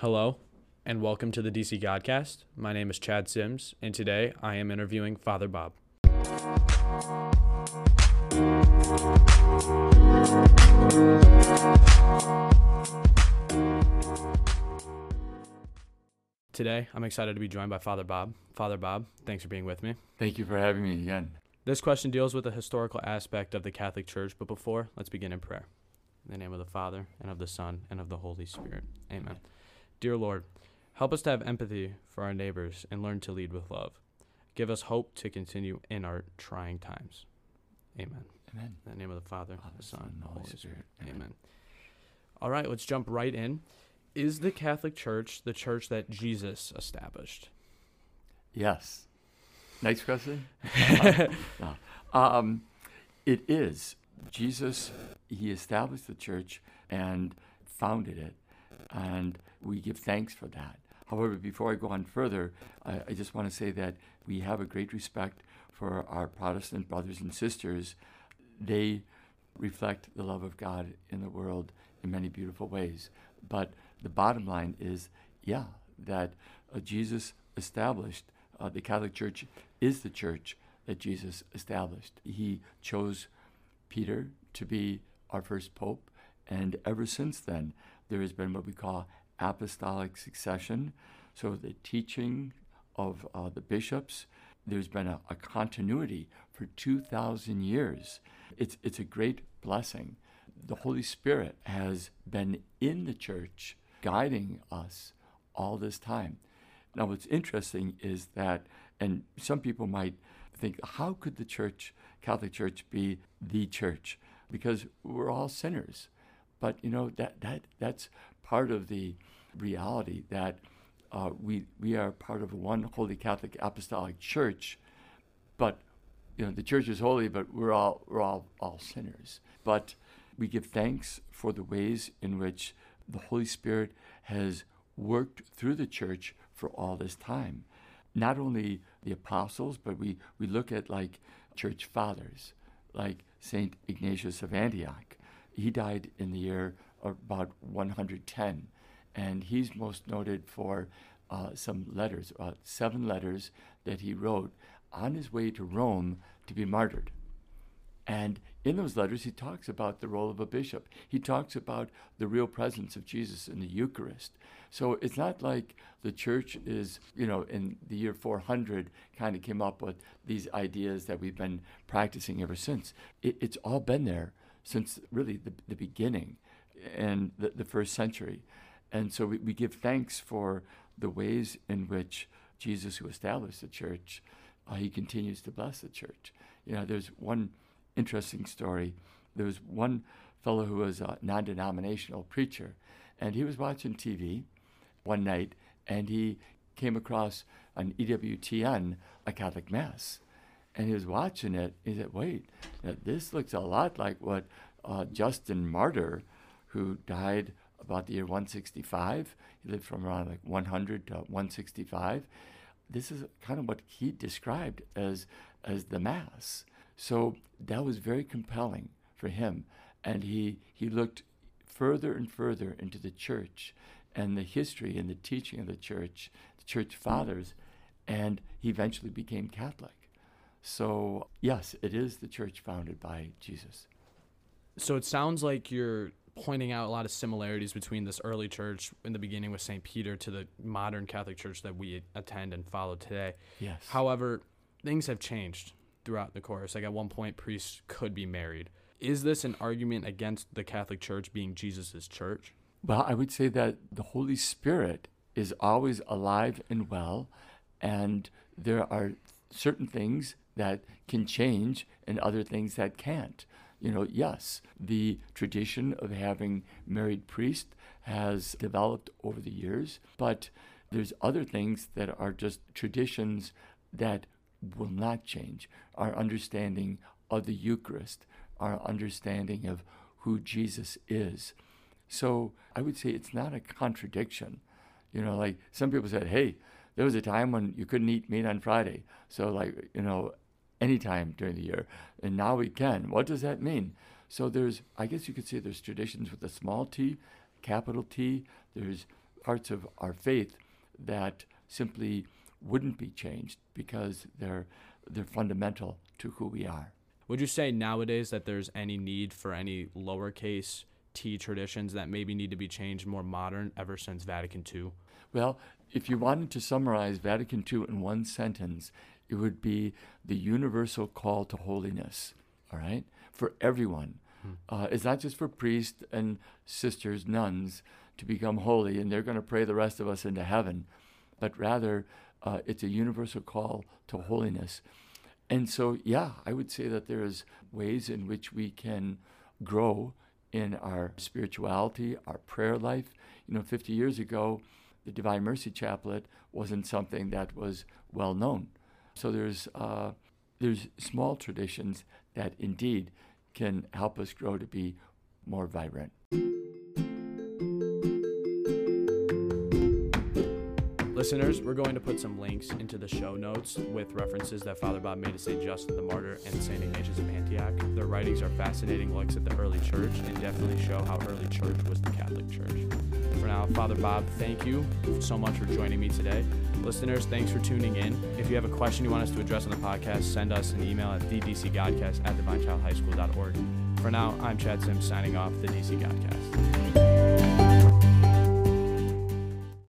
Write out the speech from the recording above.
Hello, and welcome to the DC Godcast. My name is Chad Sims, and today I am interviewing Father Bob. Today, I'm excited to be joined by Father Bob. Father Bob, thanks for being with me. Thank you for having me again. This question deals with the historical aspect of the Catholic Church, but before, let's begin in prayer. In the name of the Father, and of the Son, and of the Holy Spirit. Amen. Dear Lord, help us to have empathy for our neighbors and learn to lead with love. Give us hope to continue in our trying times. Amen. Amen. In the name of the Father, Father, the Son, and the Holy Spirit. Amen. Amen. All right, let's jump right in. Is the Catholic Church the church that Jesus established? Yes. Nice question. No. Um, it is. Jesus, he established the church and founded it, and we give thanks for that. However, before I go on further, I, I just want to say that we have a great respect for our Protestant brothers and sisters. They reflect the love of God in the world in many beautiful ways. But the bottom line is, yeah, that uh, Jesus established uh, the Catholic Church is the church that Jesus established. He chose Peter to be our first pope, and ever since then, there has been what we call apostolic succession. So the teaching of uh, the bishops, there's been a, a continuity for 2,000 years. It's, it's a great blessing. The Holy Spirit has been in the church guiding us all this time. Now, what's interesting is that, and some people might think, how could the church, Catholic Church, be the church? Because we're all sinners. But you know that that that's part of the reality that uh, we we are part of one holy Catholic Apostolic Church, but you know the church is holy, but we're all we're all all sinners. But we give thanks for the ways in which the Holy Spirit has worked through the church for all this time. Not only the apostles, but we, we look at like church fathers, like Saint Ignatius of Antioch. He died in the year about 110, and he's most noted for uh, some letters, uh, seven letters that he wrote on his way to Rome to be martyred. And in those letters, he talks about the role of a bishop. He talks about the real presence of Jesus in the Eucharist. So it's not like the church is, you know, in the year 400 kind of came up with these ideas that we've been practicing ever since. It, it's all been there since really the, the beginning and the, the first century. And so we, we give thanks for the ways in which Jesus, who established the church, uh, he continues to bless the church. You know, there's one interesting story. There was one fellow who was a non denominational preacher, and he was watching TV one night and he came across E EWTN a Catholic Mass. And he was watching it. He said, Wait, this looks a lot like what uh, Justin Martyr, who died about the year 165, he lived from around like 100 to 165. This is kind of what he described as, as the Mass. So that was very compelling for him. And he, he looked further and further into the church and the history and the teaching of the church, the church fathers, and he eventually became Catholic. So, yes, it is the church founded by Jesus. So it sounds like you're pointing out a lot of similarities between this early church in the beginning with St. Peter to the modern Catholic Church that we attend and follow today. Yes. However, things have changed throughout the course. Like at one point, priests could be married. Is this an argument against the Catholic Church being Jesus' church? Well, I would say that the Holy Spirit is always alive and well, and there are certain things that can change and other things that can't. You know, yes, the tradition of having married priests has developed over the years, but there's other things that are just traditions that will not change. Our understanding of the Eucharist, our understanding of who Jesus is. So I would say it's not a contradiction. You know, like some people said, hey, there was a time when you couldn't eat meat on Friday. So, like, you know, anytime during the year. And now we can. What does that mean? So there's, I guess you could say there's traditions with a small t, capital T. There's parts of our faith that simply wouldn't be changed because they're they're fundamental to who we are. Would you say nowadays that there's any need for any lowercase t traditions that maybe need to be changed more modern ever since Vatican II? Well, if you wanted to summarize Vatican II in one sentence, it would be the universal call to holiness, all right, for everyone. Hmm. Uh, it's not just for priests and sisters, nuns, to become holy and they're going to pray the rest of us into heaven, but rather uh, it's a universal call to holiness. And so, yeah, I would say that there's ways in which we can grow in our spirituality, our prayer life. You know, 50 years ago, the Divine Mercy Chaplet wasn't something that was well known. So there's uh, there's small traditions that indeed can help us grow to be more vibrant. Listeners, we're going to put some links into the show notes with references that Father Bob made to St. Justin the Martyr and St. Ignatius of Antioch. Their writings are fascinating looks at the early church and definitely show how early church was the Catholic Church. For now, Father Bob, thank you so much for joining me today. Listeners, thanks for tuning in. If you have a question you want us to address on the podcast, send us an email at thedcgodcast at divinechildhighschool.org. For now, I'm Chad Sims signing off the DC Godcast.